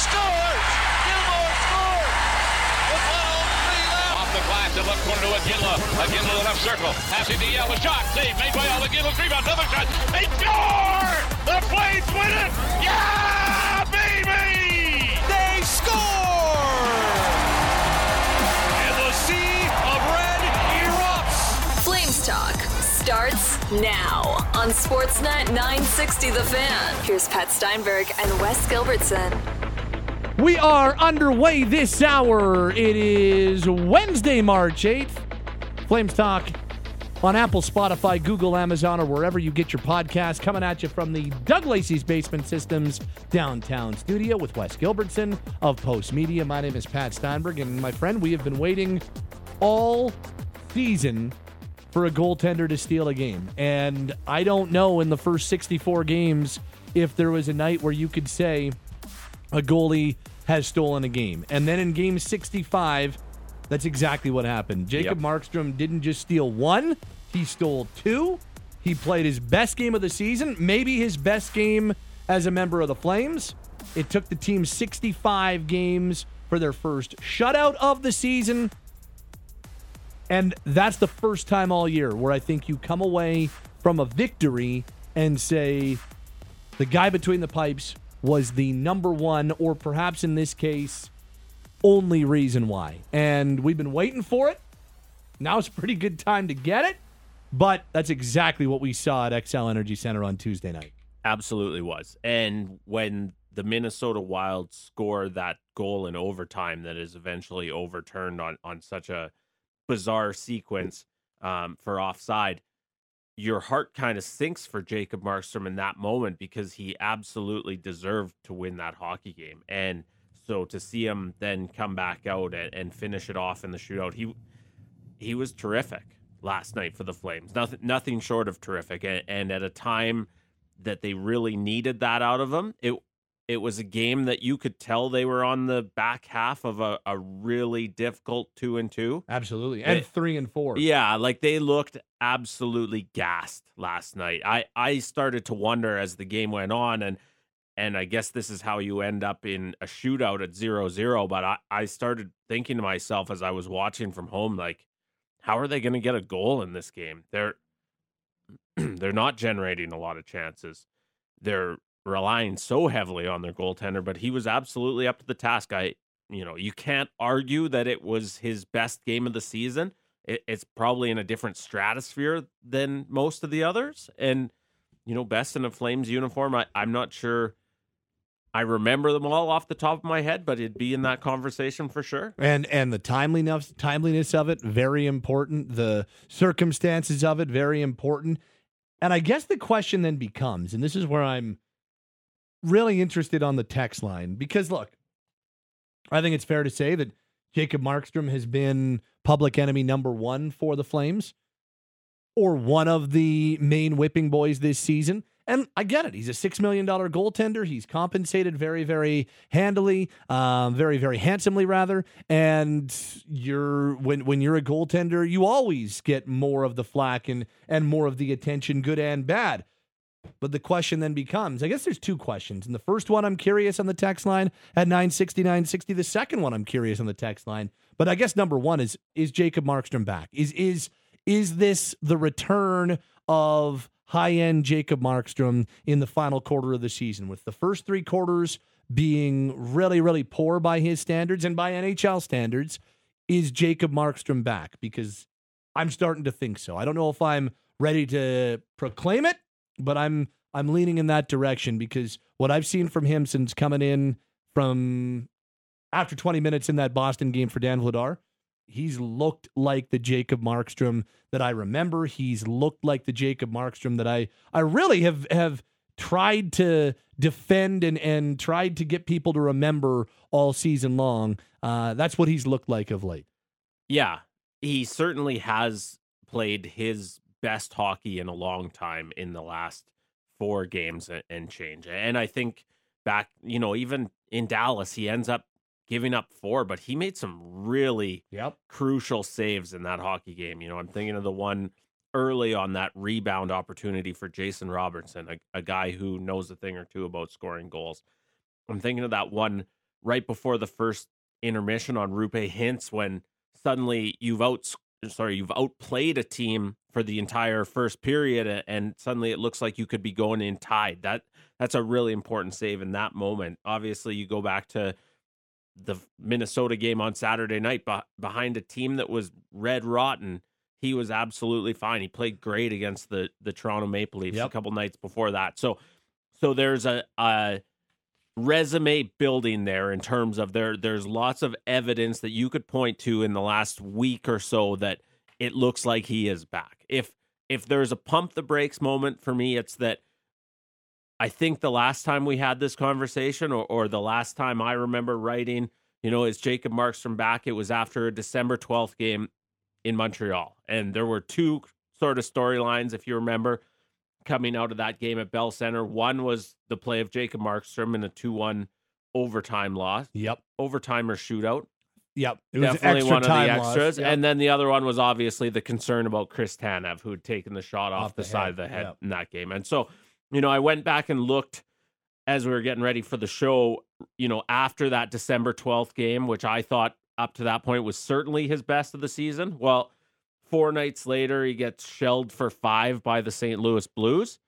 scores! Gilmore scores! With 103 left. Off the glass, the left corner to Iginla. Iginla to the left circle. Passing to Yell. A shot. Save made by Yell. Iginla. Rebound. Another shot. They score! The Flames win it! Yeah, baby! They score! And the sea of red erupts. Flames Talk starts now on Sportsnet 960 The Fan. Here's Pat Steinberg and Wes Gilbertson. We are underway this hour. It is Wednesday, March 8th. Flames Talk on Apple, Spotify, Google, Amazon, or wherever you get your podcast. Coming at you from the Doug Lacey's Basement Systems downtown studio with Wes Gilbertson of Post Media. My name is Pat Steinberg, and my friend, we have been waiting all season for a goaltender to steal a game. And I don't know in the first 64 games if there was a night where you could say a goalie has stolen a game. And then in game 65, that's exactly what happened. Jacob Markstrom didn't just steal one, he stole two. He played his best game of the season, maybe his best game as a member of the Flames. It took the team 65 games for their first shutout of the season. And that's the first time all year where I think you come away from a victory and say the guy between the pipes was the number one, or perhaps in this case, only reason why. And we've been waiting for it. Now's a pretty good time to get it. But that's exactly what we saw at Xcel Energy Center on Tuesday night. Absolutely was. And when the Minnesota Wild score that goal in overtime that is eventually overturned on, on such a bizarre sequence um, for offside, your heart kind of sinks for Jacob Markstrom in that moment because he absolutely deserved to win that hockey game. And so to see him then come back out and, and finish it off in the shootout, he he was terrific last night for the Flames. Nothing nothing short of terrific. And, and at a time that they really needed that out of him, it it was a game that you could tell they were on the back half of a, a really difficult two and two. Absolutely. And It- three and four. Yeah, like they looked absolutely gassed last night. I I started to wonder as the game went on and and I guess this is how you end up in a shootout at 0-0, but I I started thinking to myself as I was watching from home like how are they going to get a goal in this game? They're they're not generating a lot of chances. They're relying so heavily on their goaltender, but he was absolutely up to the task. I you know, you can't argue that it was his best game of the season it, it's probably in a different stratosphere than most of the others. And, you know, best in a Flames uniform, I, I'm not sure I remember them all off the top of my head, but it'd be in that conversation for sure. And and the timeliness timeliness of it very important. The circumstances of it very important. And I guess the question then becomes, and this is where I'm really interested on the text line because look, I think it's fair to say that Jacob Markstrom has been public enemy number one for the Flames, or one of the main whipping boys this season. And I get it. He's a $6 million goaltender. He's compensated very, very handily, um, very, very handsomely, rather. And you're when when you're a goaltender, you always get more of the flack and and more of the attention, good and bad. But the question then becomes I guess there's two questions. And the first one, I'm curious on the text line at 960, 960. The second one, I'm curious on the text line. But I guess number one is is Jacob Markstrom back? Is is is this the return of high end Jacob Markstrom in the final quarter of the season, with the first three quarters being really, really poor by his standards and by NHL standards? Is Jacob Markstrom back? Because I'm starting to think so. I don't know if I'm ready to proclaim it, but I'm I'm leaning in that direction because what I've seen from him since coming in from after 20 minutes in that Boston game for Dan Vladar, he's looked like the Jacob Markstrom that I remember. He's looked like the Jacob Markstrom that I I really have have tried to defend and and tried to get people to remember all season long. Uh, that's what he's looked like of late. Yeah, he certainly has played his best hockey in a long time in the last four games and change. And I think back, you know, even in Dallas, he ends up giving up four, but he made some really Yep. crucial saves in that hockey game. You know, I'm thinking of the one early on that rebound opportunity for Jason Robertson, a, a guy who knows a thing or two about scoring goals. I'm thinking of that one right before the first intermission on Roope Hintz when suddenly you've out sorry you've outplayed a team for the entire first period and suddenly it looks like you could be going in tied. That that's a really important save in that moment. Obviously you go back to the Minnesota game on Saturday night behind a team that was red rotten he was absolutely fine. He played great against the the Toronto Maple Leafs yep. a couple nights before that. So so there's a, a resume building there in terms of there there's lots of evidence that you could point to in the last week or so that it looks like he is back. If if there's a pump the brakes moment for me, it's that I think the last time we had this conversation, or, or the last time I remember writing, you know, is Jacob Markstrom back? It was after a December 12th game in Montreal. And there were two sort of storylines, if you remember coming out of that game at Bell Center. One was the play of Jacob Markstrom in a 2 1 overtime loss. Yep. Overtime or shootout. Yep. It was Definitely one of the extras. Yep. And then the other one was obviously the concern about Chris Tanev, who had taken the shot off, off the, the side of the head yep. in that game. And so, you know, I went back and looked as we were getting ready for the show, you know, after that December 12th game, which I thought up to that point was certainly his best of the season. Well, Four nights later, he gets shelled for five by the St. Louis Blues.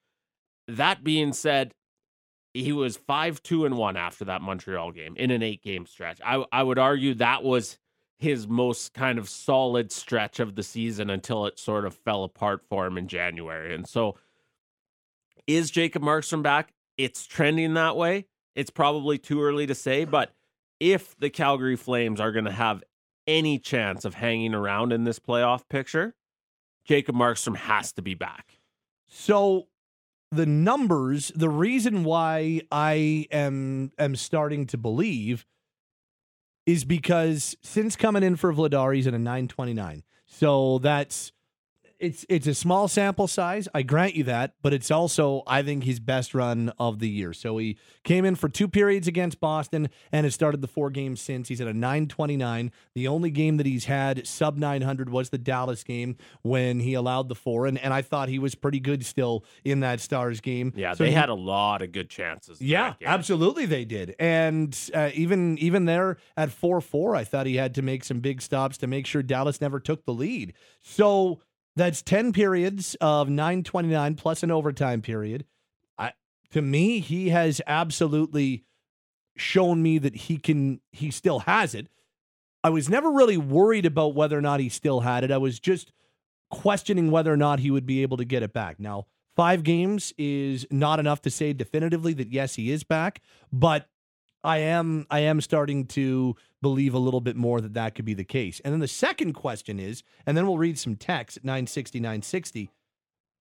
That being said, he was five two and one after that Montreal game in an eight game stretch. I I would argue that was his most kind of solid stretch of the season until it sort of fell apart for him in January. And so, is Jacob Markstrom back? It's trending that way. It's probably too early to say, but if the Calgary Flames are going to have any chance of hanging around in this playoff picture, Jacob Markstrom has to be back. So the numbers, the reason why I am am starting to believe is because since coming in for Vladar, he's at a 929. So that's it's it's a small sample size. I grant you that, but it's also I think his best run of the year. So he came in for two periods against Boston and has started the four games since. He's at a 929. The only game that he's had sub 900 was the Dallas game when he allowed the four, and and I thought he was pretty good still in that Stars game. Yeah, so they he, had a lot of good chances. Yeah, absolutely they did, and uh, even even there at four four, I thought he had to make some big stops to make sure Dallas never took the lead. So that's 10 periods of 929 plus an overtime period. I, to me, he has absolutely shown me that he can, he still has it. I was never really worried about whether or not he still had it. I was just questioning whether or not he would be able to get it back. Now, five games is not enough to say definitively that yes, he is back, but I am I am starting to believe a little bit more that that could be the case. And then the second question is, and then we'll read some text at 960 960.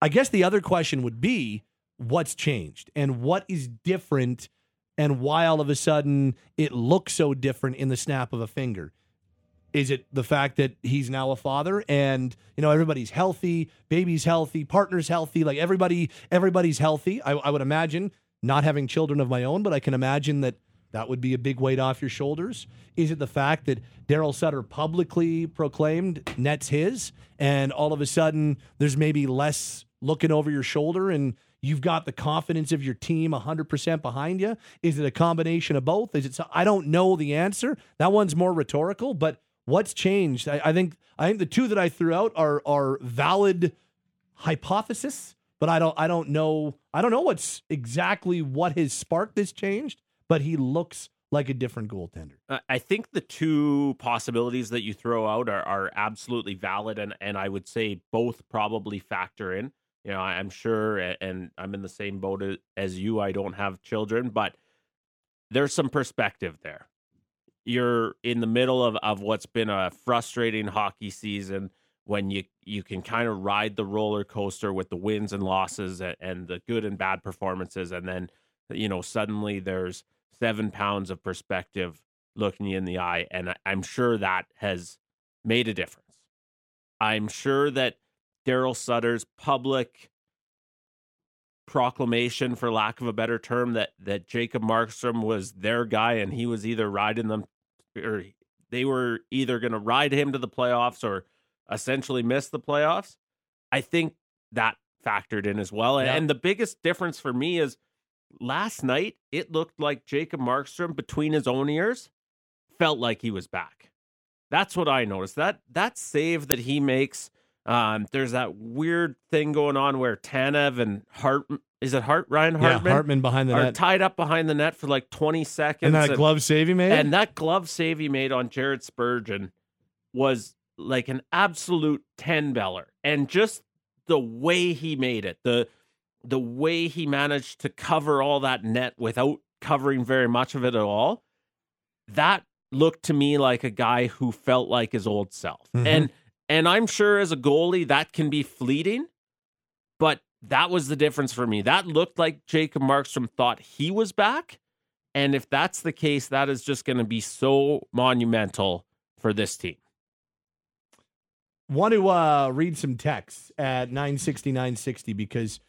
I guess the other question would be what's changed and what is different and why all of a sudden it looks so different in the snap of a finger. Is it the fact that he's now a father and you know everybody's healthy, baby's healthy, partner's healthy, like everybody everybody's healthy. I, I would imagine not having children of my own, but I can imagine that that would be a big weight off your shoulders. Is it the fact that Daryl Sutter publicly proclaimed Nets his, and all of a sudden there's maybe less looking over your shoulder and you've got the confidence of your team 100% behind you? Is it a combination of both? Is it so, I don't know the answer. That one's more rhetorical, but what's changed? I, I think I think the two that I threw out are are valid hypothesis, but I don't I don't know I don't know what's exactly what has sparked this change but he looks like a different goaltender. Uh, I think the two possibilities that you throw out are, are absolutely valid, and, and I would say both probably factor in. You know, I'm sure, and I'm in the same boat as you. I don't have children, but there's some perspective there. You're in the middle of, of what's been a frustrating hockey season when you you can kind of ride the roller coaster with the wins and losses and, and the good and bad performances, and then you know suddenly there's seven pounds of perspective looking you in the eye. And I'm sure that has made a difference. I'm sure that Daryl Sutter's public proclamation, for lack of a better term, that that Jacob Markstrom was their guy and he was either riding them or they were either going to ride him to the playoffs or essentially miss the playoffs. I think that factored in as well. Yeah. And the biggest difference for me is last night it looked like Jacob Markstrom between his own ears felt like he was back. That's what I noticed. That that save that he makes, um, there's that weird thing going on where Tanev and Hart is it Hart Ryan Hartman? Yeah, Hartman behind the are net. tied up behind the net for like 20 seconds. and that glove save he made? and that glove save he made on Jared Spurgeon was like an absolute 10 beller. And just the way he made it, the the way he managed to cover all that net without covering very much of it at all, that looked to me like a guy who felt like his old self. Mhm. And and I'm sure as a goalie that can be fleeting, but that was the difference for me. That looked like Jacob Markstrom thought he was back. And if that's the case, that is just going to be so monumental for this team. Want to uh, read some texts at 960, 960 because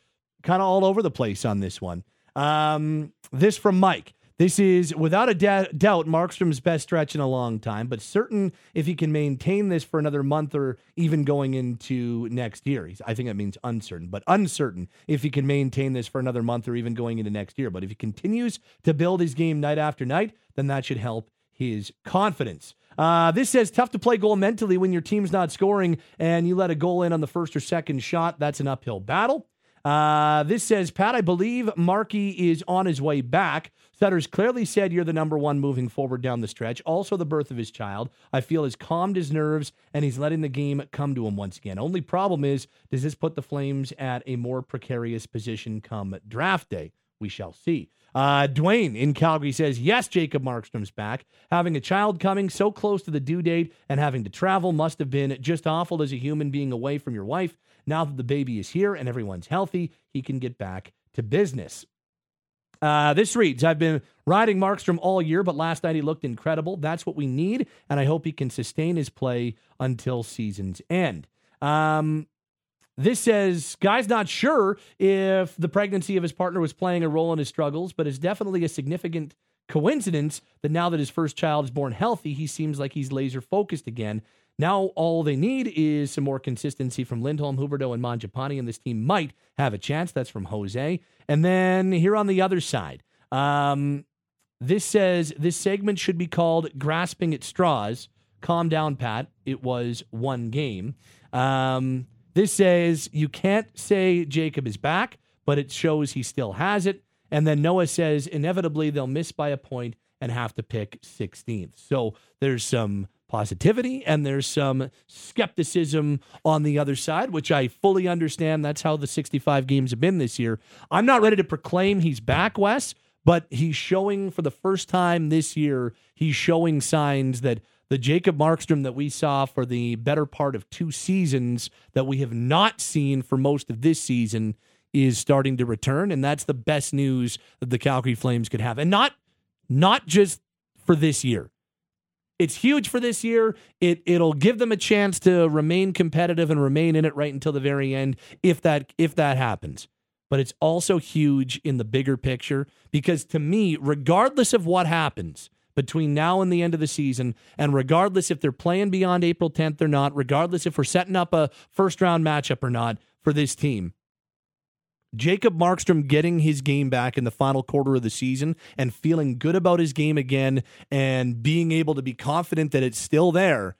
kind of all over the place on this one. Um, this from Mike. This is without a da- doubt Markstrom's best stretch in a long time, but certain if he can maintain this for another month or even going into next year. He's, I think that means uncertain, but uncertain if he can maintain this for another month or even going into next year. But if he continues to build his game night after night, then that should help his confidence. Uh, this says tough to play goal mentally when your team's not scoring and you let a goal in on the first or second shot. That's an uphill battle. Uh, this says Pat, I believe Markey is on his way back. Sutter's clearly said you're the number one moving forward down the stretch. Also, the birth of his child, I feel, has calmed his nerves and he's letting the game come to him once again. Only problem is, does this put the Flames at a more precarious position come draft day? We shall see. Uh, Dwayne in Calgary says, Yes, Jacob Markstrom's back. Having a child coming so close to the due date and having to travel must have been just awful as a human being away from your wife. Now that the baby is here and everyone's healthy, he can get back to business. Uh, this reads I've been riding Markstrom all year, but last night he looked incredible. That's what we need, and I hope he can sustain his play until season's end. Um, this says, guy's not sure if the pregnancy of his partner was playing a role in his struggles, but it's definitely a significant coincidence that now that his first child is born healthy, he seems like he's laser focused again. Now all they need is some more consistency from Lindholm, Huberdeau, and Mangiapane, and this team might have a chance. That's from Jose. And then here on the other side, um, this says this segment should be called "Grasping at Straws." Calm down, Pat. It was one game. Um, this says you can't say Jacob is back, but it shows he still has it. And then Noah says inevitably they'll miss by a point and have to pick 16th. So there's some positivity and there's some skepticism on the other side, which I fully understand. That's how the 65 games have been this year. I'm not ready to proclaim he's back, Wes, but he's showing for the first time this year, he's showing signs that the Jacob Markstrom that we saw for the better part of two seasons that we have not seen for most of this season is starting to return and that's the best news that the Calgary Flames could have and not not just for this year it's huge for this year. It it'll give them a chance to remain competitive and remain in it right until the very end if that if that happens. But it's also huge in the bigger picture because to me, regardless of what happens between now and the end of the season, and regardless if they're playing beyond April 10th or not, regardless if we're setting up a first round matchup or not for this team, Jacob Markstrom getting his game back in the final quarter of the season and feeling good about his game again and being able to be confident that it's still there,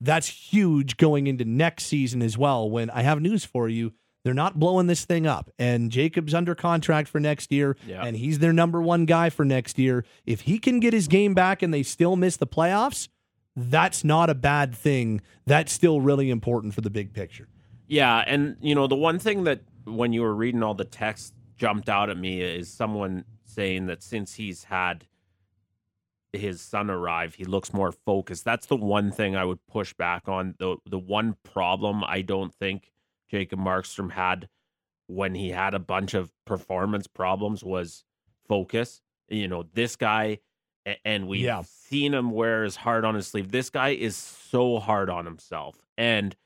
that's huge going into next season as well. When I have news for you, they're not blowing this thing up. And Jacob's under contract for next year, Yeah. and he's their number one guy for next year. If he can get his game back and they still miss the playoffs, that's not a bad thing. That's still really important for the big picture. Yeah, and you know the one thing that when you were reading all the text jumped out at me is someone saying that since he's had his son arrive, he looks more focused. That's the one thing I would push back on. The the one problem I don't think Jacob Markstrom had when he had a bunch of performance problems was focus. You know, this guy and we've Yeah. seen him wear his heart on his sleeve. This guy is so hard on himself. And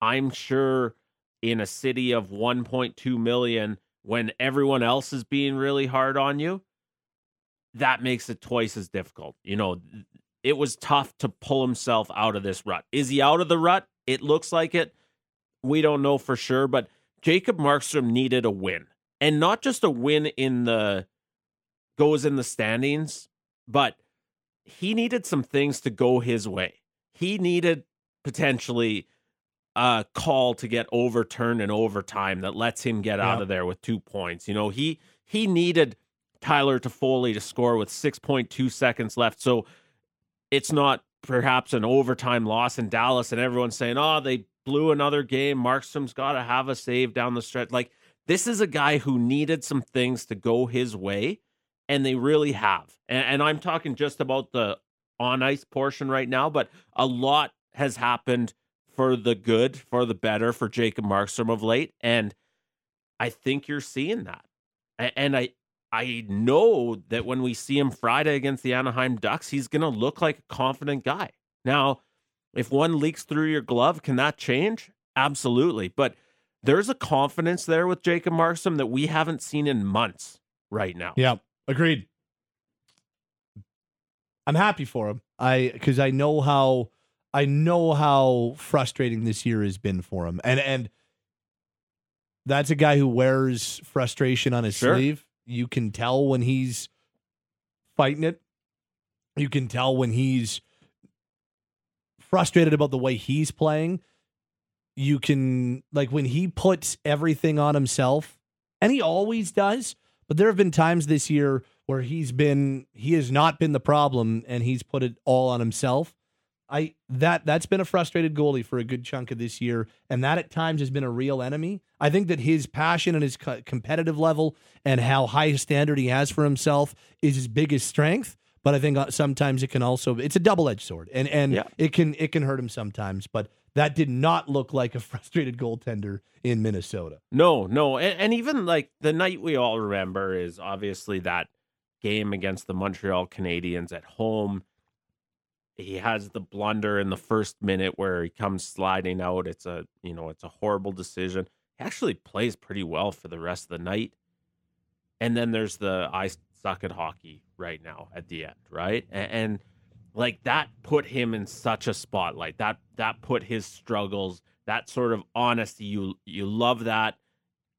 I'm sure in a city of 1.2 million, when everyone else is being really hard on you, that makes it twice as difficult. You know, it was tough to pull himself out of this rut. Is he out of the rut? It looks like it. We don't know for sure, but Jacob Markstrom needed a win. And not just a win in the goes in the standings, but he needed some things to go his way. He needed potentially a call to get overturned in overtime that lets him get out of there with two points. You know, he he needed Tyler Toffoli to score with 6.2 seconds left. So it's not perhaps an overtime loss in Dallas and everyone's saying, oh, they blew another game. Markstrom's got to have a save down the stretch. Like, this is a guy who needed some things to go his way, and they really have. And, and I'm talking just about the on ice portion right now, but a lot has happened for the good, for the better for Jacob Markstrom of late. And I think you're seeing that. And I, I know that when we see him Friday against the Anaheim Ducks, he's to look like a confident guy. Now, if one leaks through your glove, can that change? Absolutely. But there's a confidence there with Jacob Markstrom that we haven't seen in months right now. Yeah, agreed. I'm happy for him. I because I know how I know how frustrating this year has been for him, and and that's a guy who wears frustration on his Sure. sleeve. You can tell when he's fighting it. You can tell when he's frustrated about the way he's playing. You can like when he puts everything on himself, and he always does. But there have been times this year where he's been he has not been the problem and he's put it all on himself. I that that's been a frustrated goalie for a good chunk of this year and that at times has been a real enemy. I think that his passion and his co- competitive level and how high a standard he has for himself is his biggest strength, but I think uh, sometimes it can also it's a double-edged sword and and Yeah. it can it can hurt him sometimes, but that did not look like a frustrated goaltender in Minnesota. No, no. And, and even like the night we all remember is obviously that game against the Montreal Canadiens at home. He has the blunder in the first minute where he comes sliding out. It's a, you know, it's a horrible decision. He actually plays pretty well for the rest of the night. And then there's the I suck at hockey right now at the end, right? And, and like that put him in such a spotlight. That that put his struggles, that sort of honesty. You you love that.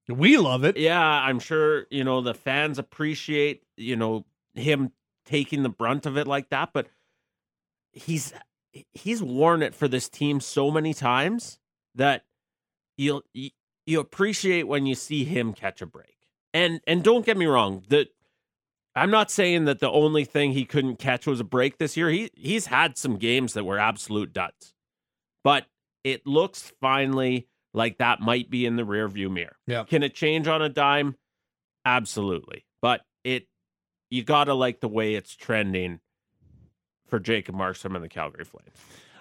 We love it. Yeah, I'm sure, you know, the fans appreciate, you know, him taking the brunt of it like that, but he's he's worn it for this team so many times that you you, appreciate when you see him catch a break. And and don't get me wrong, that I'm not saying that the only thing he couldn't catch was a break this year. He he's had some games that were absolute duds. But it looks finally like that might be in the rearview mirror. Yeah. Can it change on a dime? Absolutely. But it you gotta like the way it's trending for Jacob Markstrom and the Calgary Flames.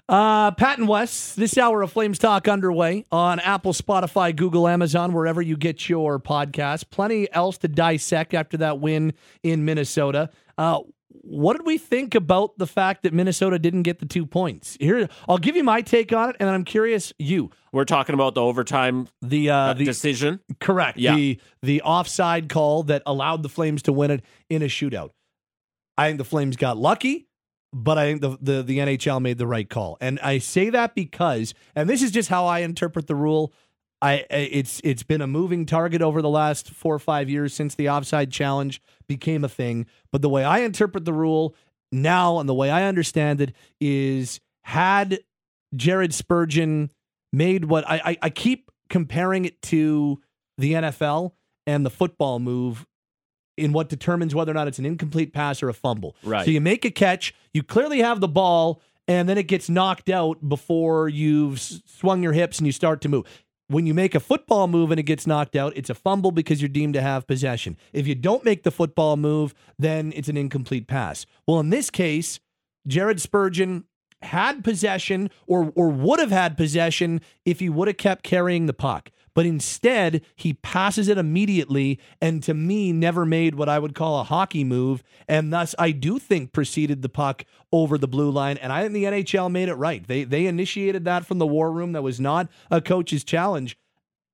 Uh, Pat and Wes, this hour of Flames Talk underway on Apple, Spotify, Google, Amazon, wherever you get your podcast. Plenty else to dissect after that win in Minnesota. Uh, what did we think about the fact that Minnesota didn't get the two points? Here, I'll give you my take on it, and I'm curious you. We're talking about the overtime The uh, uh, the decision. correct Yeah. the the offside call that allowed the Flames to win it in a shootout. I think the Flames got lucky, but I think the, the the NHL made the right call. And I say that because and this is just how I interpret the rule. I it's it's been a moving target over the last 4 or 5 years since the offside challenge became a thing, but the way I interpret the rule now and the way I understand it is had Jared Spurgeon made what I, I, I keep comparing it to the NFL and the football move in what determines whether or not it's an incomplete pass or a fumble. Right. So you make a catch, you clearly have the ball, and then it gets knocked out before you've swung your hips and you start to move. When you make a football move and it gets knocked out, it's a fumble because you're deemed to have possession. If you don't make the football move, then it's an incomplete pass. Well, in this case, Jared Spurgeon had possession or or would have had possession if he would have kept carrying the puck. But instead, he passes it immediately and to me never made what I would call a hockey move and thus I do think preceded the puck over the blue line and I think the NHL made it right. They they initiated that from the war room that was not a coach's challenge.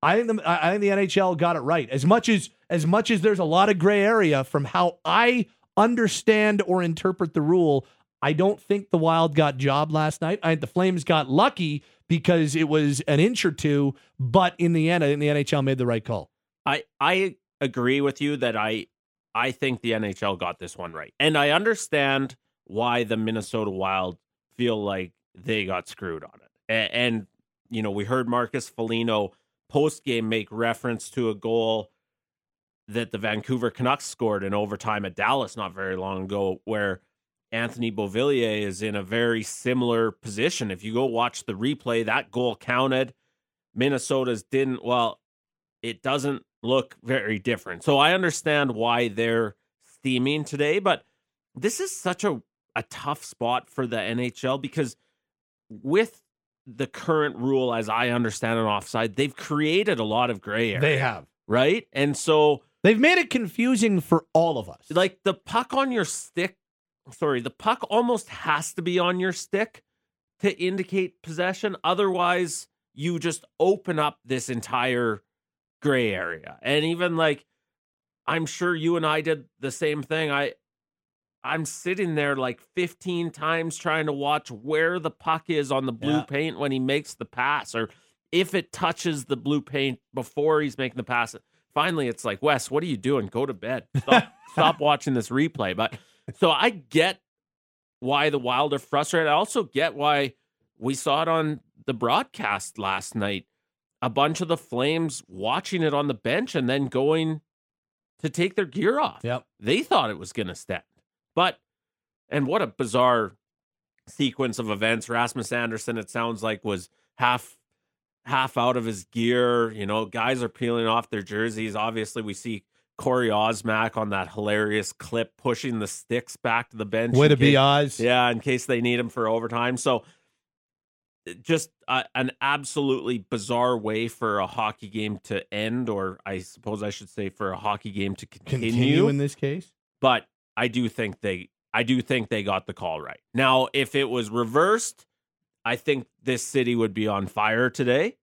I think the I think the NHL got it right. As much as as much as there's a lot of gray area from how I understand or interpret the rule, I don't think the Wild got job last night. I the Flames got lucky because it was an inch or two, but in the end, I think the NHL made the right call. I I agree with you that I I think the NHL got this one right. And I understand why the Minnesota Wild feel like they got screwed on it. And, and you know, we heard Marcus Foligno post game make reference to a goal that the Vancouver Canucks scored in overtime at Dallas not very long ago, where Anthony Beauvillier is in a very similar position. If you go watch the replay, that goal counted. Minnesota's didn't. Well, it doesn't look very different. So I understand why they're steaming today, but this is such a, a tough spot for the NHL because with the current rule, as I understand it, offside, they've created a lot of gray area. They have. Right? And so They've made it confusing for all of us. like the puck on your stick, sorry, the puck almost has to be on your stick to indicate possession. Otherwise, you just open up this entire gray area. And even like I'm sure you and I did the same thing. I I'm sitting there like 15 times trying to watch where the puck is on the blue Yeah. paint when he makes the pass or if it touches the blue paint before he's making the pass. Finally, it's like, Wes, what are you doing? Go to bed. Stop, stop watching this replay. But so I get why the Wild are frustrated. I also get why we saw it on the broadcast last night. A bunch of the Flames watching it on the bench and then going to take their gear off. Yep. They thought it was going to stand. But, and what a bizarre sequence of events. Rasmus Andersson, it sounds like, was half half out of his gear. You know, guys are peeling off their jerseys. Obviously, we see Corey Osmack on that hilarious clip pushing the sticks back to the bench. Way to be case- Oz. yeah, in case they need him for overtime. So, just uh, an absolutely bizarre way for a hockey game to end, or I suppose I should say for a hockey game to continue. Continue in this case. but I do think they, I do think they got the call right. Now, if it was reversed, I think this city would be on fire today,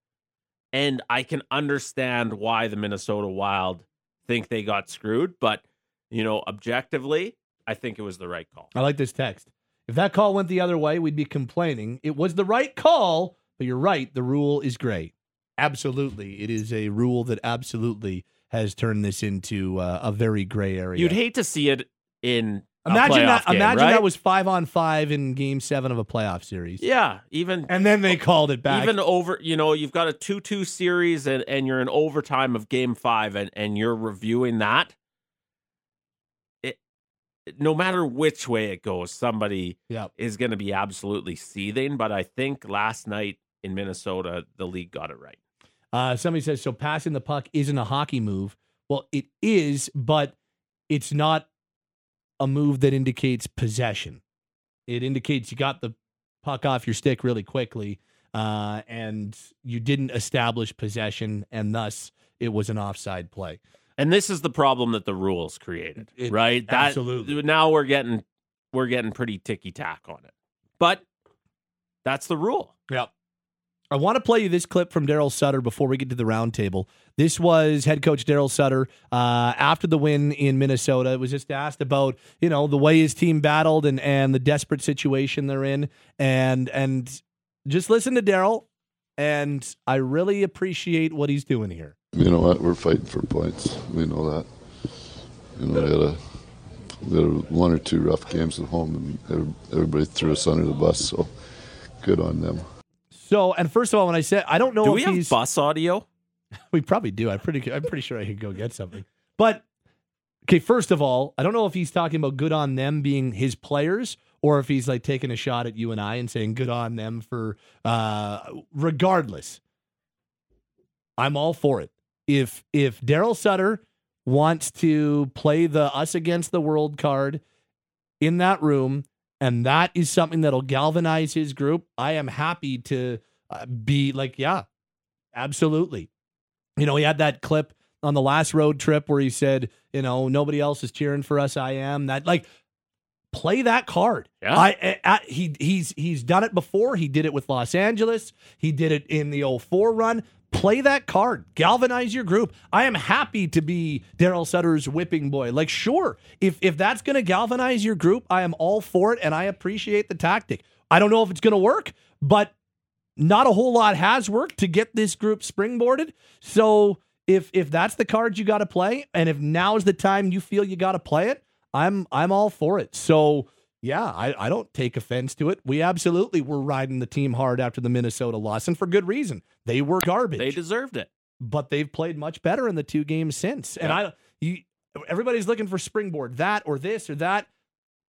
and I can understand why the Minnesota Wild think they got screwed. But you know, objectively, I think it was the right call. I like this text. If that call went the other way, we'd be complaining. It was the right call, but you're right. The rule is gray. Absolutely. It is a rule that absolutely has turned this into uh, a very gray area. You'd hate to see it in imagine that. game, imagine right? that was five on five in game seven of a playoff series. yeah, even And then they called it back. even over. You know, you've got a two-two series, and and you're in overtime of game five, and and you're reviewing that. It, no matter which way it goes, somebody Yep. is going to be absolutely seething. But I think last night in Minnesota, the league got it right. Uh, somebody says so. Passing the puck isn't a hockey move. Well, it is, but it's not a move that indicates possession. It indicates you got the puck off your stick really quickly, uh, and you didn't establish possession, and thus it was an offside play. And this is the problem that the rules created, It- right? That- absolutely. Now we're getting we're getting pretty ticky tack on it, but that's the rule. Yep. I want to play you this clip from Daryl Sutter before we get to the roundtable. This was head coach Daryl Sutter uh, after the win in Minnesota. It was just asked about you know the way his team battled and and the desperate situation they're in, and and just listen to Daryl. And I really appreciate what he's doing here. You know what? We're fighting for points. We know that. You know, we had a, we had one or two rough games at home, and everybody threw us under the bus. So, good on them. So, and first of all, when I said I don't know Do if we have bus audio? We probably do. I'm pretty. I'm pretty sure I could go get something. But okay, first of all, I don't know if he's talking about good on them being his players, or if he's like taking a shot at you and I and saying good on them for. Uh, regardless, I'm all for it. If if Daryl Sutter wants to play the us against the world card in that room, and that is something that'll galvanize his group, I am happy to uh, be like, yeah, absolutely. You know, he had that clip on the last road trip where he said, you know, nobody else is cheering for us. I am that like play that card. Yeah. I, I, I he he's he's done it before. He did it with Los Angeles. He did it in the 04 run. Play that card. Galvanize your group. I am happy to be Daryl Sutter's whipping boy. Like, sure, if if that's going to galvanize your group, I am all for it, and I appreciate the tactic. I don't know if it's going to work, but not a whole lot has worked to get this group springboarded. So if if that's the card you got to play, and if now is the time you feel you got to play it, I'm I'm all for it. So yeah, I, I don't take offense to it. We absolutely were riding the team hard after the Minnesota loss, and for good reason. They were garbage. They deserved it. but they've played much better in the two games since. And I, you, everybody's looking for springboard, that or this or that.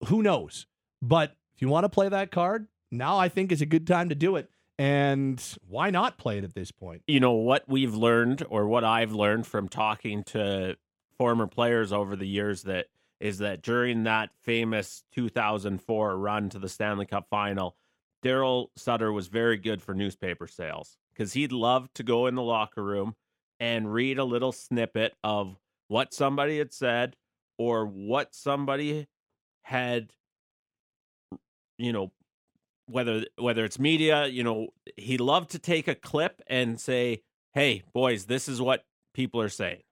Who knows? But if you want to play that card, now I think is a good time to do it. And why not play it at this point? you know what we've learned or what I've learned from talking to former players over the years that is that during that famous 2004 run to the Stanley Cup final, Daryl Sutter was very good for newspaper sales because he'd love to go in the locker room and read a little snippet of what somebody had said or what somebody had you know whether whether it's media, you know, he loved to take a clip and say, "Hey, boys, this is what people are saying."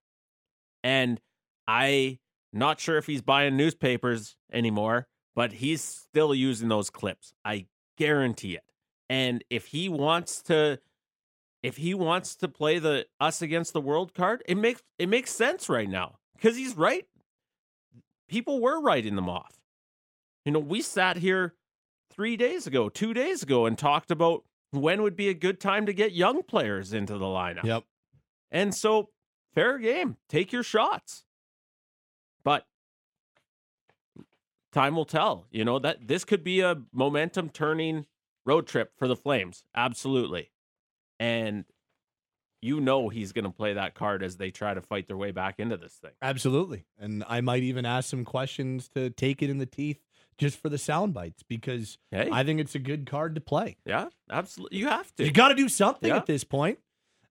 And I not sure if he's buying newspapers anymore, but he's still using those clips. I guarantee it. And if he wants to if he wants to play the us against the world card, it makes it makes sense right now because he's right. People were writing them off. You know, we sat here three days ago, two days ago, and talked about when would be a good time to get young players into the lineup. Yep. And so, fair game, take your shots. But time will tell. You know that this could be a momentum turning road trip for the Flames. Absolutely. And you know he's going to play that card as they try to fight their way back into this thing. Absolutely. And I might even ask some questions to take it in the teeth just for the sound bites because Hey. I think it's a good card to play. Yeah, absolutely. You have to. You got to do something Yeah. at this point.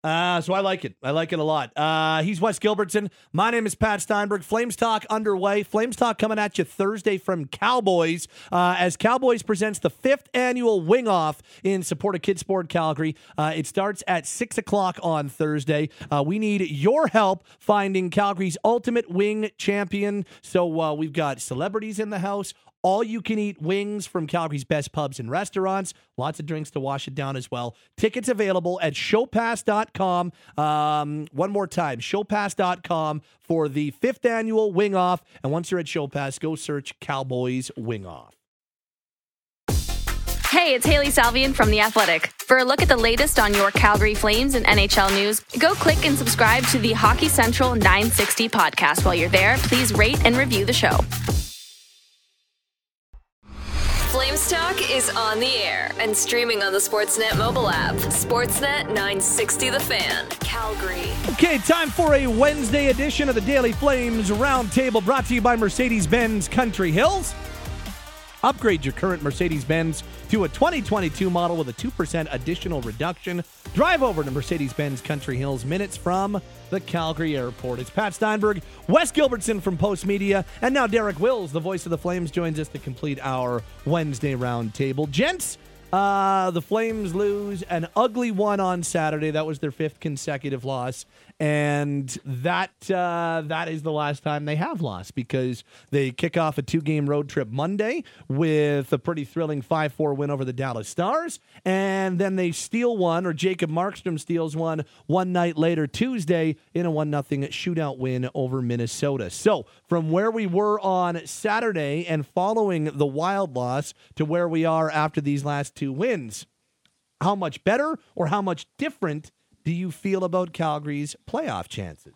Uh, so I like it. I like it a lot. Uh, he's Wes Gilbertson. My name is Pat Steinberg. Flames Talk underway. Flames Talk coming at you Thursday from Cowboys uh, as Cowboys presents the fifth annual Wing Off in support of Kid Sport Calgary. Uh, it starts at 6 o'clock on Thursday. Uh, we need your help finding Calgary's ultimate wing champion. So uh, we've got celebrities in the house, all you can eat wings from Calgary's best pubs and restaurants. Lots of drinks to wash it down as well. Tickets available at showpass.com. Um, one more time, showpass.com for the fifth annual Wing Off. And once you're at Showpass, go search Cowboys Wing Off. Hey, it's Hailey Salvian from The Athletic. For a look at the latest on your Calgary Flames and NHL news, go click and subscribe to the Hockey Central 960 podcast. While you're there, please rate and review the show. Talk is on the air and streaming on the Sportsnet mobile app. Sportsnet 960 The Fan, Calgary. Okay, time for a Wednesday edition of the Daily Flames Roundtable brought to you by Mercedes Benz Country Hills. Upgrade your current Mercedes Benz to a 2022 model with a 2% additional reduction. Drive over to Mercedes Benz Country Hills, minutes from the Calgary airport. It's Pat Steinberg, Wes Gilbertson from Post Media, and now Derek Wills, the voice of the Flames, joins us to complete our Wednesday roundtable. Gents, uh, the Flames lose an ugly one on Saturday. That was their fifth consecutive loss, and that uh, that is the last time they have lost because they kick off a two-game road trip Monday with a pretty thrilling five-four win over the Dallas Stars, and then they steal one, or Jacob Markstrom steals one one night later Tuesday in a one nothing shootout win over Minnesota. So from where we were on Saturday and following the Wild loss to where we are after these last two wins, how much better or how much different do you feel about Calgary's playoff chances?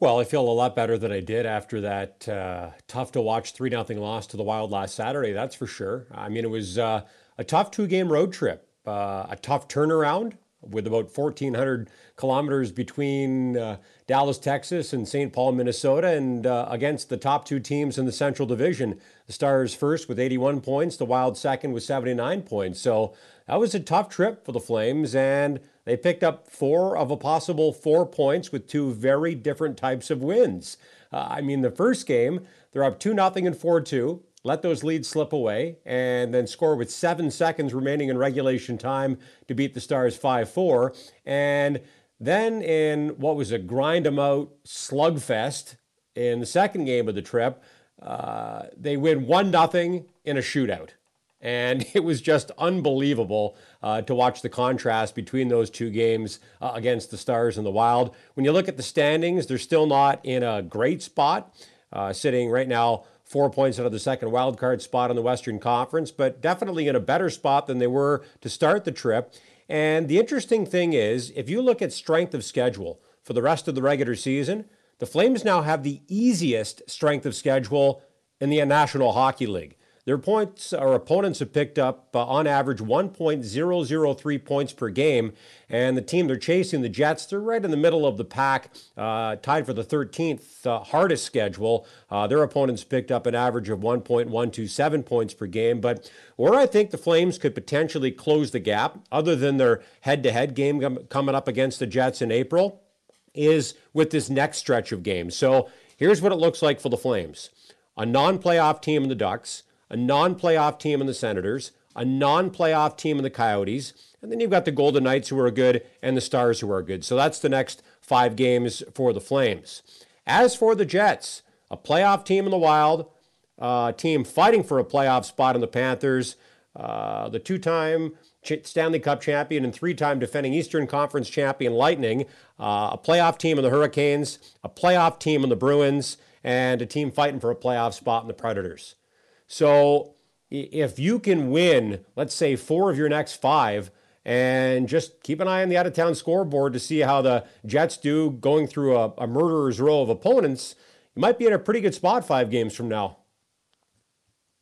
Well, I feel a lot better than I did after that uh, tough to watch 3 0 loss to the Wild last Saturday, that's for sure. I mean, it was uh, a tough two game road trip, uh, a tough turnaround with about 1,400 kilometers between uh, Dallas, Texas, and St. Paul, Minnesota, and uh, against the top two teams in the Central Division. The Stars first with 81 points, the Wild second with 79 points. So that was a tough trip for the Flames, and they picked up four of a possible four points with two very different types of wins. Uh, I mean, the first game, they're up 2 0 and 4 2 let those leads slip away, and then score with seven seconds remaining in regulation time to beat the Stars 5 4. And then in what was a grind 'em out slugfest in the second game of the trip, uh, they win 1 0 in a shootout. And it was just unbelievable uh, to watch the contrast between those two games uh, against the Stars and the Wild. When you look at the standings, they're still not in a great spot, uh, sitting right now four points out of the second wildcard spot in the Western Conference, but definitely in a better spot than they were to start the trip. And the interesting thing is, if you look at strength of schedule for the rest of the regular season, the Flames now have the easiest strength of schedule in the National Hockey League. Their points or opponents have picked up uh, on average 1.003 points per game, and the team they're chasing, the Jets, they're right in the middle of the pack, uh, tied for the 13th uh, hardest schedule. Uh, their opponents picked up an average of 1.127 points per game, but where I think the Flames could potentially close the gap, other than their head-to-head game com- coming up against the Jets in April, is with this next stretch of games. So here's what it looks like for the Flames: a non-playoff team in the Ducks a non playoff team in the Senators, a non playoff team in the Coyotes, and then you've got the Golden Knights who are good and the Stars who are good. So that's the next five games for the Flames. As for the Jets, a playoff team in the Wild, a uh, team fighting for a playoff spot in the Panthers, uh, the two time Stanley Cup champion and three time defending Eastern Conference champion Lightning, uh, a playoff team in the Hurricanes, a playoff team in the Bruins, and a team fighting for a playoff spot in the Predators. So if you can win, let's say four of your next five, and just keep an eye on the out of town scoreboard to see how the Jets do going through a, a murderer's row of opponents, you might be in a pretty good spot five games from now.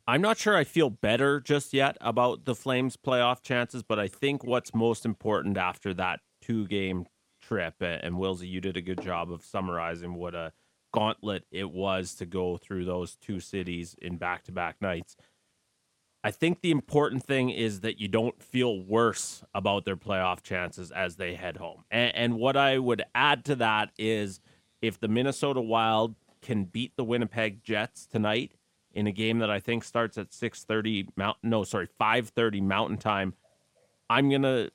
I'm not sure I feel better just yet about the Flames' playoff chances, but I think what's most important after that two game trip, and Wilsey, you did a good job of summarizing what a gauntlet it was to go through those two cities in back to back nights. I think the important thing is that you don't feel worse about their playoff chances as they head home. And, and, what I would add to that is if the Minnesota Wild can beat the Winnipeg Jets tonight in a game that I think starts at 6:30 Mountain no, sorry, 5:30 Mountain Time, I'm going to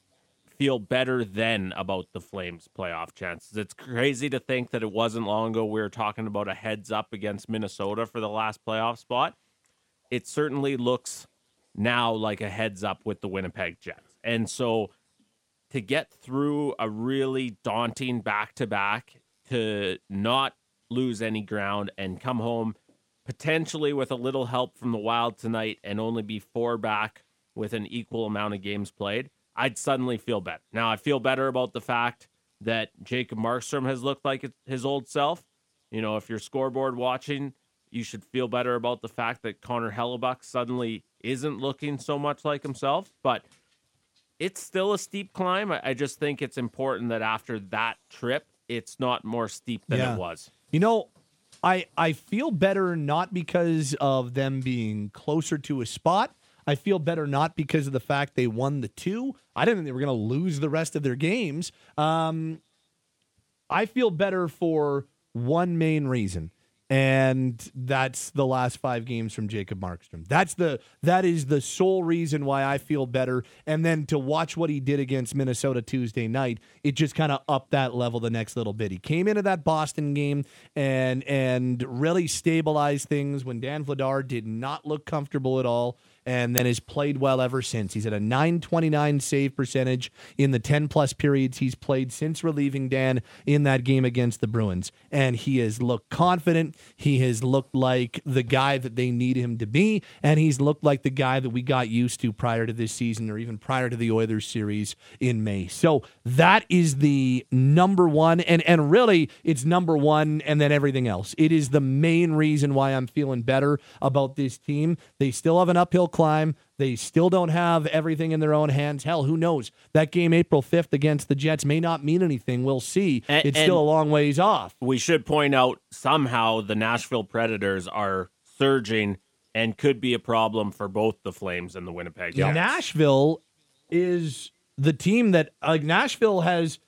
feel better then about the Flames' playoff chances. It's crazy to think that it wasn't long ago we were talking about a heads up against Minnesota for the last playoff spot. It certainly looks now like a heads up with the Winnipeg Jets. And so to get through a really daunting back to back, to not lose any ground and come home potentially with a little help from the Wild tonight and only be four back with an equal amount of games played I'd suddenly feel better. Now I feel better about the fact that Jacob Markstrom has looked like his old self. You know, if you're scoreboard watching, you should feel better about the fact that Connor Hellebuyck suddenly isn't looking so much like himself. But it's still a steep climb. I just think it's important that after that trip, it's not more steep than yeah. it was. You know, I I feel better not because of them being closer to a spot, I feel better not because of the fact they won the two. I didn't think they were going to lose the rest of their games. Um, I feel better for one main reason and that's the last five games from Jacob Markstrom. That's the that is the sole reason why I feel better. And then to watch what he did against Minnesota Tuesday night, it just kind of upped that level the next little bit. He came into that Boston game and and really stabilized things when Dan Vladar did not look comfortable at all and then has played well ever since. He's at a 929 save percentage in the 10 plus periods he's played since relieving Dan in that game against the Bruins. And he has looked confident. He has looked like the guy that they need him to be. And he's looked like the guy that we got used to prior to this season or even prior to the Oilers series in May. So that is the number one. And, and really, it's number one and then everything else. It is the main reason why I'm feeling better about this team. They still have an uphill climb. They still don't have everything in their own hands. Hell, who knows? That game April 5th against the Jets may not mean anything. We'll see. And, it's still a long ways off. We should point out somehow the Nashville Predators are surging and could be a problem for both the Flames and the Winnipeg Jets. Nashville is the team that like Nashville has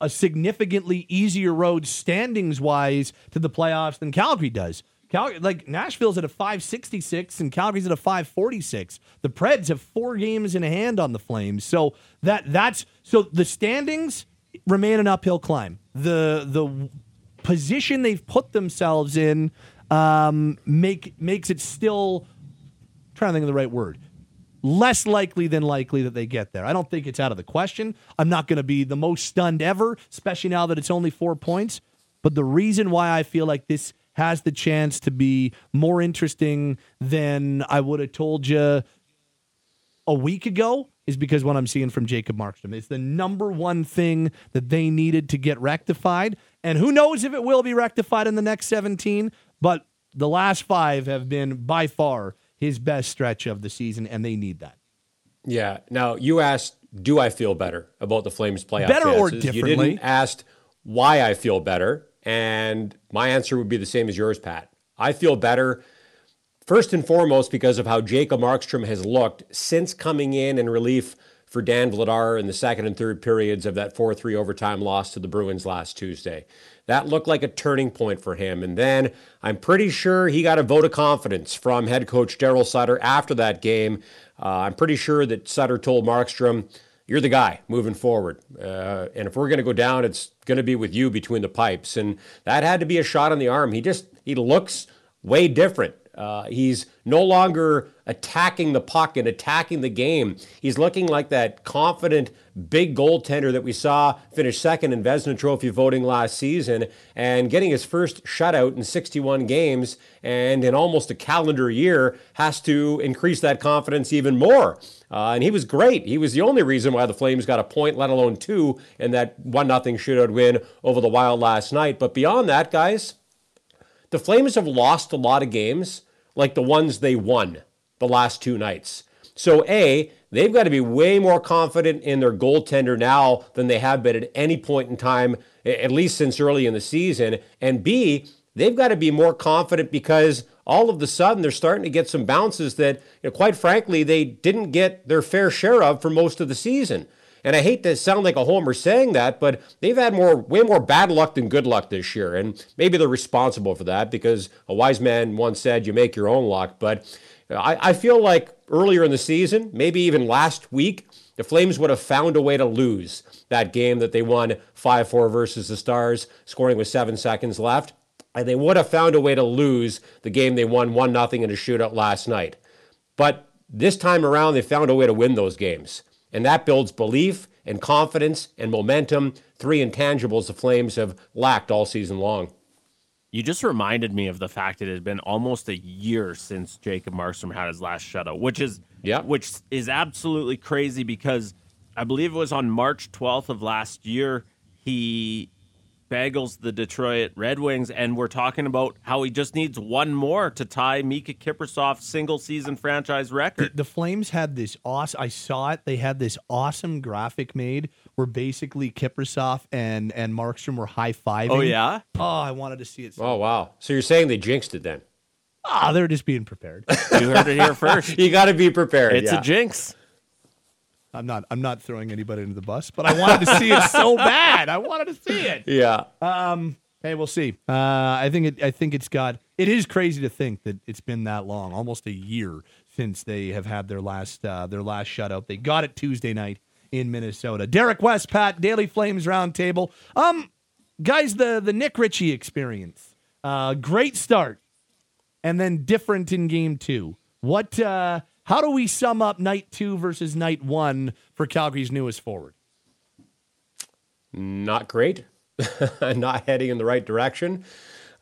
a significantly easier road standings wise to the playoffs than Calgary does. Cal- like Nashville's at a 566 and Calgary's at a 546. The Preds have four games in hand on the Flames. So that that's so the standings remain an uphill climb. The the position they've put themselves in um, make makes it still I'm trying to think of the right word. less likely than likely that they get there. I don't think it's out of the question. I'm not going to be the most stunned ever, especially now that it's only four points. But the reason why I feel like this has the chance to be more interesting than I would have told you a week ago is because what I'm seeing from Jacob Markstrom. It's the number one thing that they needed to get rectified. And who knows if it will be rectified in the next 17, but the last five have been by far his best stretch of the season, and they need that. Yeah. Now, you asked, do I feel better about the Flames playoff Better or chances? differently? You didn't ask why I feel better. And my answer would be the same as yours, Pat. I feel better first and foremost because of how Jacob Markstrom has looked since coming in in relief for Dan Vladar in the second and third periods of that 4 3 overtime loss to the Bruins last Tuesday. That looked like a turning point for him. And then I'm pretty sure he got a vote of confidence from head coach Daryl Sutter after that game. Uh, I'm pretty sure that Sutter told Markstrom, you're the guy moving forward. Uh, and if we're going to go down, it's going to be with you between the pipes. And that had to be a shot on the arm. He just, he looks way different. Uh, he's no longer attacking the puck and attacking the game. He's looking like that confident big goaltender that we saw finish second in Vezina Trophy voting last season and getting his first shutout in 61 games and in almost a calendar year has to increase that confidence even more. Uh, and he was great. He was the only reason why the Flames got a point, let alone two, in that 1 0 shootout win over the Wild last night. But beyond that, guys, the Flames have lost a lot of games like the ones they won the last two nights. So, A, they've got to be way more confident in their goaltender now than they have been at any point in time, at least since early in the season. And B, they've got to be more confident because all of the sudden they're starting to get some bounces that, you know, quite frankly, they didn't get their fair share of for most of the season. And I hate to sound like a homer saying that, but they've had more, way more bad luck than good luck this year. And maybe they're responsible for that because a wise man once said, you make your own luck. But I, I feel like earlier in the season, maybe even last week, the Flames would have found a way to lose that game that they won 5 4 versus the Stars, scoring with seven seconds left. And they would have found a way to lose the game they won 1 0 in a shootout last night. But this time around, they found a way to win those games. And that builds belief and confidence and momentum, three intangibles the Flames have lacked all season long. You just reminded me of the fact that it had been almost a year since Jacob Markstrom had his last shutout, which is yeah. which is absolutely crazy because I believe it was on March 12th of last year he bagels the Detroit Red Wings, and we're talking about how he just needs one more to tie Miikka Kiprusoff's single season franchise record. The, the Flames had this awesome. I saw it. They had this awesome graphic made where basically Kiprusoff and and Markstrom were high fiving. Oh yeah. Oh, I wanted to see it. So Oh wow! So you're saying they jinxed it then? Ah, they're just being prepared. You heard it here first. You got to be prepared. It's yeah. a jinx. I'm not. I'm not throwing anybody into the bus, but I wanted to see it so bad. I wanted to see it. yeah. Um. Hey, we'll see. Uh, I think it. I think it's got. It is crazy to think that it's been that long, almost a year since they have had their last uh, their last shutout. They got it Tuesday night in Minnesota. Derek Wes, Pat Daily Flames Roundtable. Um, guys, the the Nick Ritchie experience. Uh, great start, and then different in game two. What? Uh, how do we sum up night two versus night one for Calgary's newest forward? Not great. Not heading in the right direction.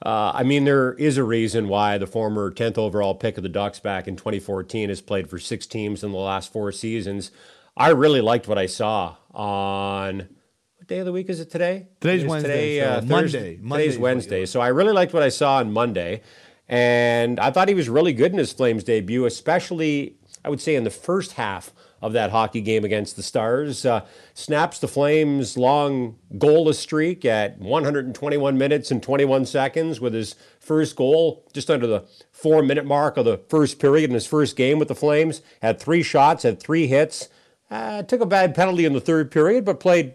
Uh, I mean, there is a reason why the former 10th overall pick of the Ducks back in 2014 has played for six teams in the last four seasons. I really liked what I saw on what day of the week is it today? Today's It Wednesday, Today, so uh, Monday. Thursday. Monday is Today's Wednesday. So I really liked what I saw on Monday. And I thought he was really good in his Flames debut, especially, I would say, in the first half of that hockey game against the Stars. Uh, snaps the Flames' long goalless streak at 121 minutes and 21 seconds with his first goal just under the four minute mark of the first period in his first game with the Flames. Had three shots, had three hits. Uh, took a bad penalty in the third period, but played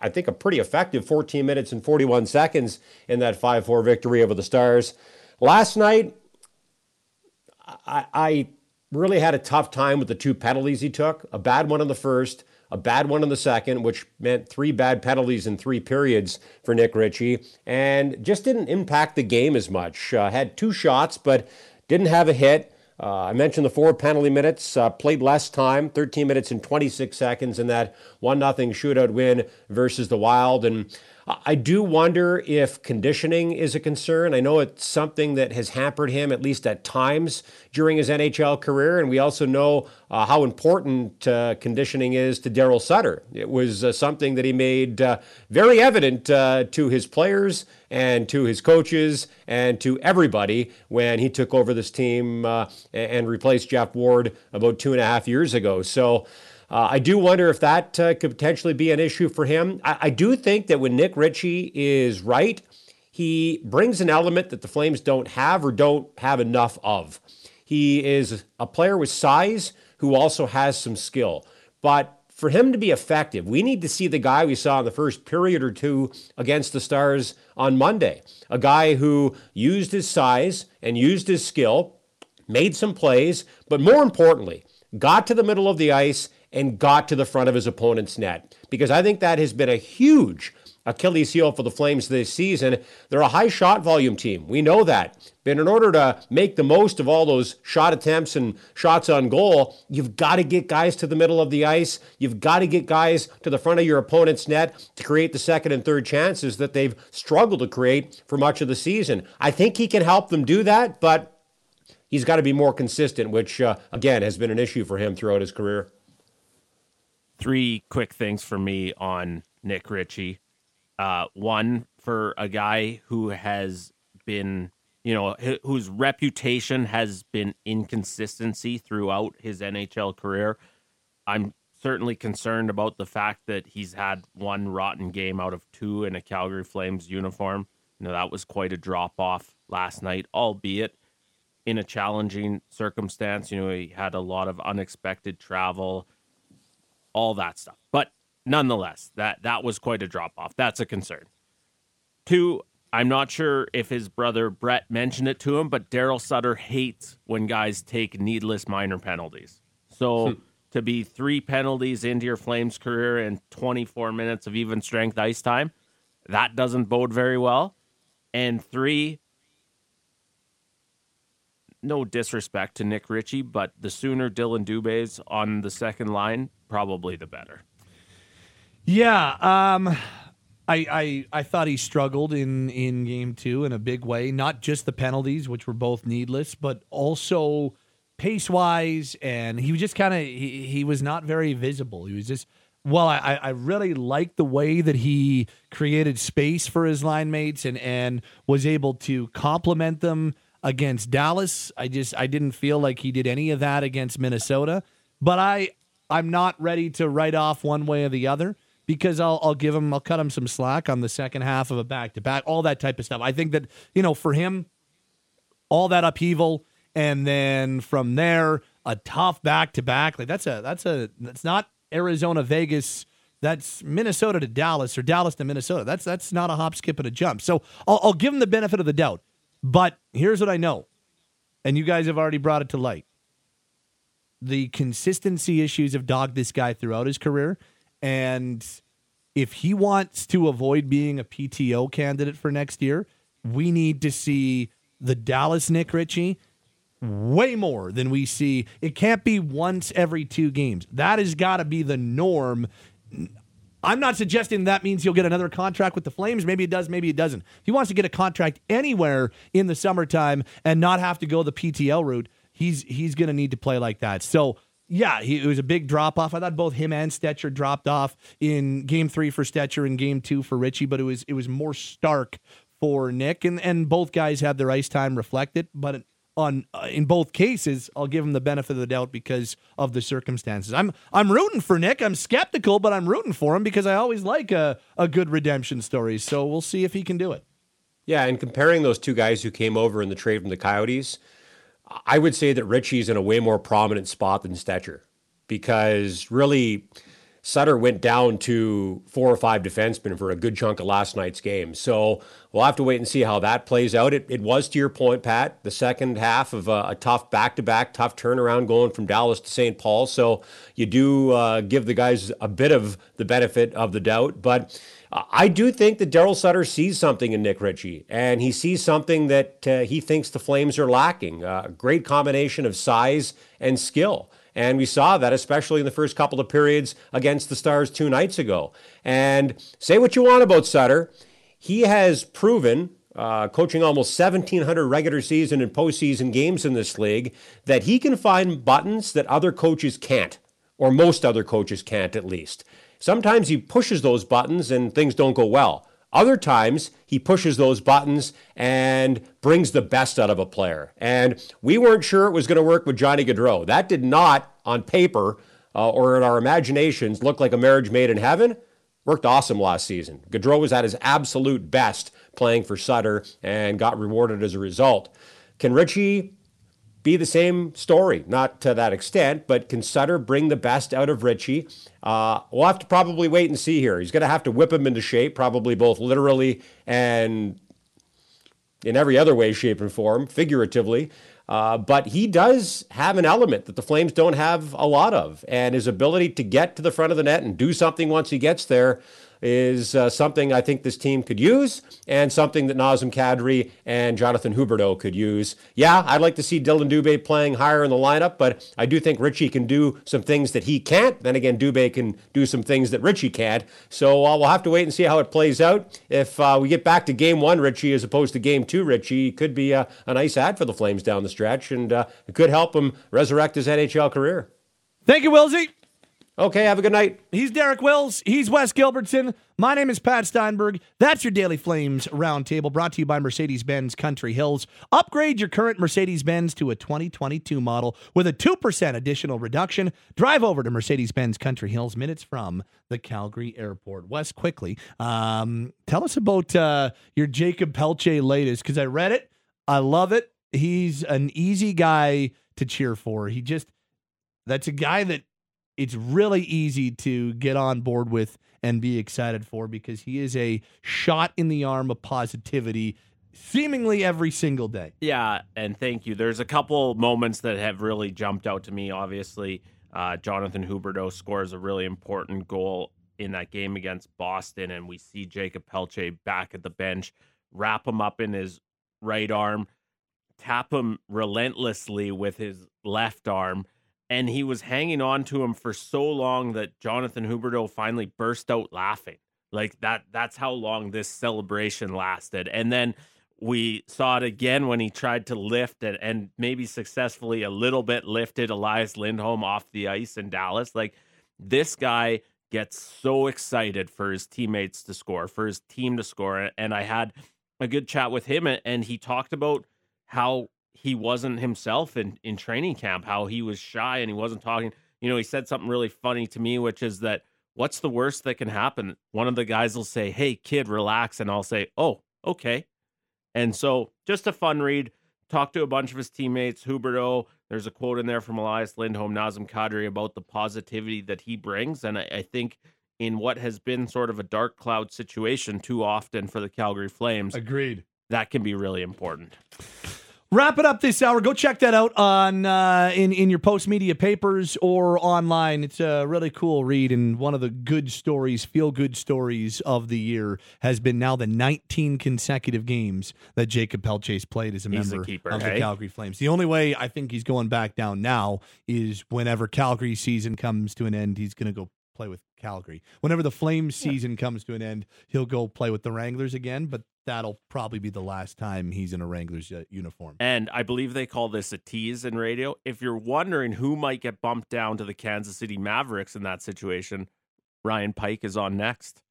I think a pretty effective 14 minutes and 41 seconds in that 5 4 victory over the Stars. Last night, I, I, really had a tough time with the two penalties he took a bad one in the first, a bad one in the second, which meant three bad penalties in three periods for Nick Ritchie, and just didn't impact the game as much. Uh, had two shots, but didn't have a hit. Uh, I mentioned the four penalty minutes, uh, played less time, 13 minutes and 26 seconds in that 1 0 shootout win versus the Wild. And I do wonder if conditioning is a concern. I know it's something that has hampered him, at least at times, during his NHL career. And we also know uh, how important uh, conditioning is to Daryl Sutter. It was uh, something that he made uh, very evident uh, to his players and to his coaches and to everybody when he took over this team uh, and replaced Geoff Ward about two and a half years ago. So, uh, I do wonder if that uh, could potentially be an issue for him. I, I do think that when Nick Ritchie is right, he brings an element that the Flames don't have or don't have enough of. He is a player with size who also has some skill. But for him to be effective, we need to see the guy we saw in the first period or two against the Stars on Monday. A guy who used his size and used his skill, made some plays, but more importantly, got to the middle of the ice and got to the front of his opponent's net. Because I think that has been a huge Achilles heel for the Flames this season. They're a high shot volume team. We know that. But in order to make the most of all those shot attempts and shots on goal, you've got to get guys to the middle of the ice. You've got to get guys to the front of your opponent's net to create the second and third chances that they've struggled to create for much of the season. I think he can help them do that, but he's got to be more consistent, which, uh, again, has been an issue for him throughout his career three quick things for me on Nick Ritchie. Uh, one for a guy who has been, you know, whose reputation has been inconsistency throughout his NHL career. I'm certainly concerned about the fact that he's had one rotten game out of two in a Calgary Flames uniform. You know, that was quite a drop off last night, albeit in a challenging circumstance. You know, he had a lot of unexpected travel all that stuff. But nonetheless, that that was quite a drop off. That's a concern. Two, I'm not sure if his brother Brett mentioned it to him, but Daryl Sutter hates when guys take needless minor penalties. So hmm. to be three penalties into your Flames career in 24 minutes of even strength ice time, that doesn't bode very well. And three, no disrespect to Nick Ritchie, but the sooner Dylan Dubé's on the second line, probably the better. Yeah, um, I, I I thought he struggled in in game two in a big way. Not just the penalties, which were both needless, but also pace wise, and he was just kind of he, he was not very visible. He was just well, I, I really liked the way that he created space for his line mates and and was able to complement them against Dallas. I just I didn't feel like he did any of that against Minnesota. But I I'm not ready to write off one way or the other because I'll, I'll give him, I'll cut him some slack on the second half of a back to back, all that type of stuff. I think that, you know, for him, all that upheaval, and then from there, a tough back to back, like that's a, that's a, that's not Arizona, Vegas. That's Minnesota to Dallas or Dallas to Minnesota. That's that's not a hop, skip, and a jump. So I'll, I'll give him the benefit of the doubt. But here's what I know, and you guys have already brought it to light the consistency issues have dogged this guy throughout his career. And if he wants to avoid being a PTO candidate for next year, we need to see the Dallas Nick Ritchie way more than we see. It can't be once every two games. That has got to be the norm. I'm not suggesting that means he'll get another contract with the Flames. Maybe it does, maybe it doesn't. If he wants to get a contract anywhere in the summertime and not have to go the PTO route, he's he's going to need to play like that. So yeah, he, it was a big drop off. I thought both him and Stecher dropped off in game three for Stecher and game two for Ritchie, but it was it was more stark for Nick, and and both guys had their ice time reflected. But on uh, in both cases, I'll give him the benefit of the doubt because of the circumstances. I'm I'm rooting for Nick. I'm skeptical, but I'm rooting for him because I always like a a good redemption story. So we'll see if he can do it. Yeah, and comparing those two guys who came over in the trade from the Coyotes, I would say that Ritchie's in a way more prominent spot than Stecher because really Sutter went down to four or five defensemen for a good chunk of last night's game. So we'll have to wait and see how that plays out. It, it was, to your point, Pat, the second half of a, a tough back to back, tough turnaround going from Dallas to St. Paul. So you do uh, give the guys a bit of the benefit of the doubt. But I do think that Daryl Sutter sees something in Nick Ritchie, and he sees something that uh, he thinks the Flames are lacking a great combination of size and skill. And we saw that, especially in the first couple of periods against the Stars two nights ago. And say what you want about Sutter, he has proven, uh, coaching almost 1,700 regular season and postseason games in this league, that he can find buttons that other coaches can't, or most other coaches can't at least. Sometimes he pushes those buttons and things don't go well. Other times, he pushes those buttons and brings the best out of a player. And we weren't sure it was going to work with Johnny Gaudreau. That did not, on paper uh, or in our imaginations, look like a marriage made in heaven. Worked awesome last season. Gaudreau was at his absolute best playing for Sutter and got rewarded as a result. Can Ritchie be the same story. Not to that extent, but can Sutter bring the best out of Ritchie? Uh, we'll have to probably wait and see here. He's going to have to whip him into shape, probably both literally and in every other way, shape, and form, figuratively. Uh, but he does have an element that the Flames don't have a lot of, and his ability to get to the front of the net and do something once he gets there is uh, something I think this team could use and something that Nazem Kadri and Jonathan Huberdeau could use. Yeah, I'd like to see Dylan Dubé playing higher in the lineup, but I do think Ritchie can do some things that he can't. Then again, Dubé can do some things that Ritchie can't. So uh, we'll have to wait and see how it plays out. If uh, we get back to game one, Ritchie, as opposed to game two, Ritchie could be a, a nice ad for the Flames down the stretch, and uh, it could help him resurrect his NHL career. Thank you, Wilsey. Okay, have a good night. He's Derek Wills. He's Wes Gilbertson. My name is Pat Steinberg. That's your Daily Flames Roundtable brought to you by Mercedes Benz Country Hills. Upgrade your current Mercedes Benz to a 2022 model with a 2% additional reduction. Drive over to Mercedes Benz Country Hills, minutes from the Calgary airport. Wes, quickly, um, tell us about uh, your Jakob Pelletier latest because I read it. I love it. He's an easy guy to cheer for. He just, that's a guy that it's really easy to get on board with and be excited for because he is a shot in the arm of positivity seemingly every single day. Yeah, and thank you. There's a couple moments that have really jumped out to me. Obviously, uh, Jonathan Huberdeau scores a really important goal in that game against Boston, and we see Jakob Pelletier back at the bench, wrap him up in his right arm, tap him relentlessly with his left arm and he was hanging on to him for so long that Jonathan Huberdeau finally burst out laughing. Like that that's how long this celebration lasted. And then we saw it again when he tried to lift and, and maybe successfully a little bit lifted Elias Lindholm off the ice in Dallas. Like this guy gets so excited for his teammates to score, for his team to score. And I had a good chat with him and he talked about how he wasn't himself in, in training camp, how he was shy and he wasn't talking. You know, he said something really funny to me, which is that what's the worst that can happen? One of the guys will say, Hey, kid, relax. And I'll say, Oh, okay. And so just a fun read. Talked to a bunch of his teammates, Huberdeau. There's a quote in there from Elias Lindholm, Nazem Kadri about the positivity that he brings. And I, I think in what has been sort of a dark cloud situation too often for the Calgary Flames. Agreed. That can be really important. Wrap it up this hour. Go check that out on uh, in in your post media papers or online. It's a really cool read, and one of the good stories, feel good stories of the year has been now the 19 consecutive games that Jakob Pelletier's played as a He's member a keeper, of hey? the Calgary Flames. The only way I think he's going back down now is whenever Calgary season comes to an end, he's going to go play with Calgary. Whenever the Flames season comes to an end, he'll go play with the Wranglers again, but that'll probably be the last time he's in a Wranglers uh, uniform. And I believe they call this a tease in radio. If you're wondering who might get bumped down to the Kansas City Mavericks in that situation, Ryan Pike is on next.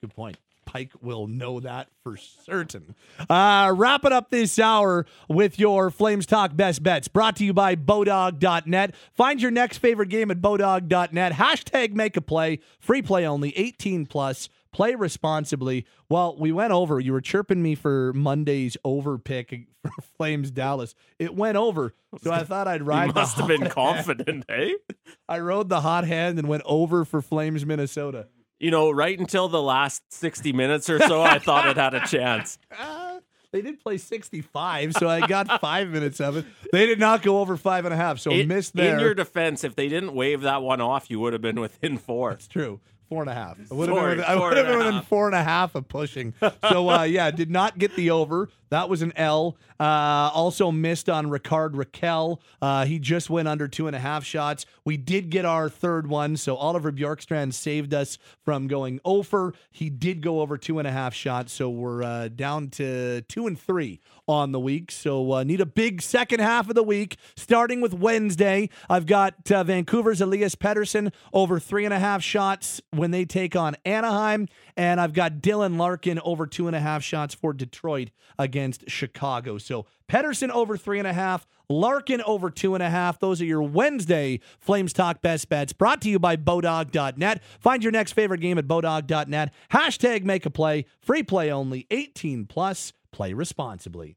Good point. Pike will know that for certain. Uh, wrap it up this hour with your Flames Talk Best Bets, brought to you by Bodog.net. Find your next favorite game at Bodog.net. Hashtag make a play. Free play only, 18 plus. Play responsibly. Well, we went over. You were chirping me for Monday's over pick for Flames Dallas. It went over, so I thought I'd ride. You must have been confident, eh? hand. I rode the hot hand and went over for Flames Minnesota. You know, right until the last 60 minutes or so, I thought it had a chance. Uh, they did play 65, so I got five minutes of it. They did not go over five and a half, so It- missed there. In your defense, if they didn't wave that one off, you would have been within four. That's true. Four and a half. I would have been, I would have been within four and a half of pushing. So uh, yeah, did not get the over. That was an L. Uh, also missed on Rickard Rakell. Uh, he just went under two and a half shots. We did get our third one, so Oliver Bjorkstrand saved us from going over. He did go over two and a half shots, so we're uh, down to two and three on the week. So uh, need a big second half of the week, starting with Wednesday. I've got uh, Vancouver's Elias Pettersson over three and a half shots when they take on Anaheim, and I've got Dylan Larkin over two and a half shots for Detroit against Chicago. So Pettersson over three and a half. Larkin over two and a half. Those are your Wednesday Flames Talk Best Bets brought to you by Bodog.net. Find your next favorite game at Bodog.net. Hashtag make a play. Free play only. 18 plus. Play responsibly.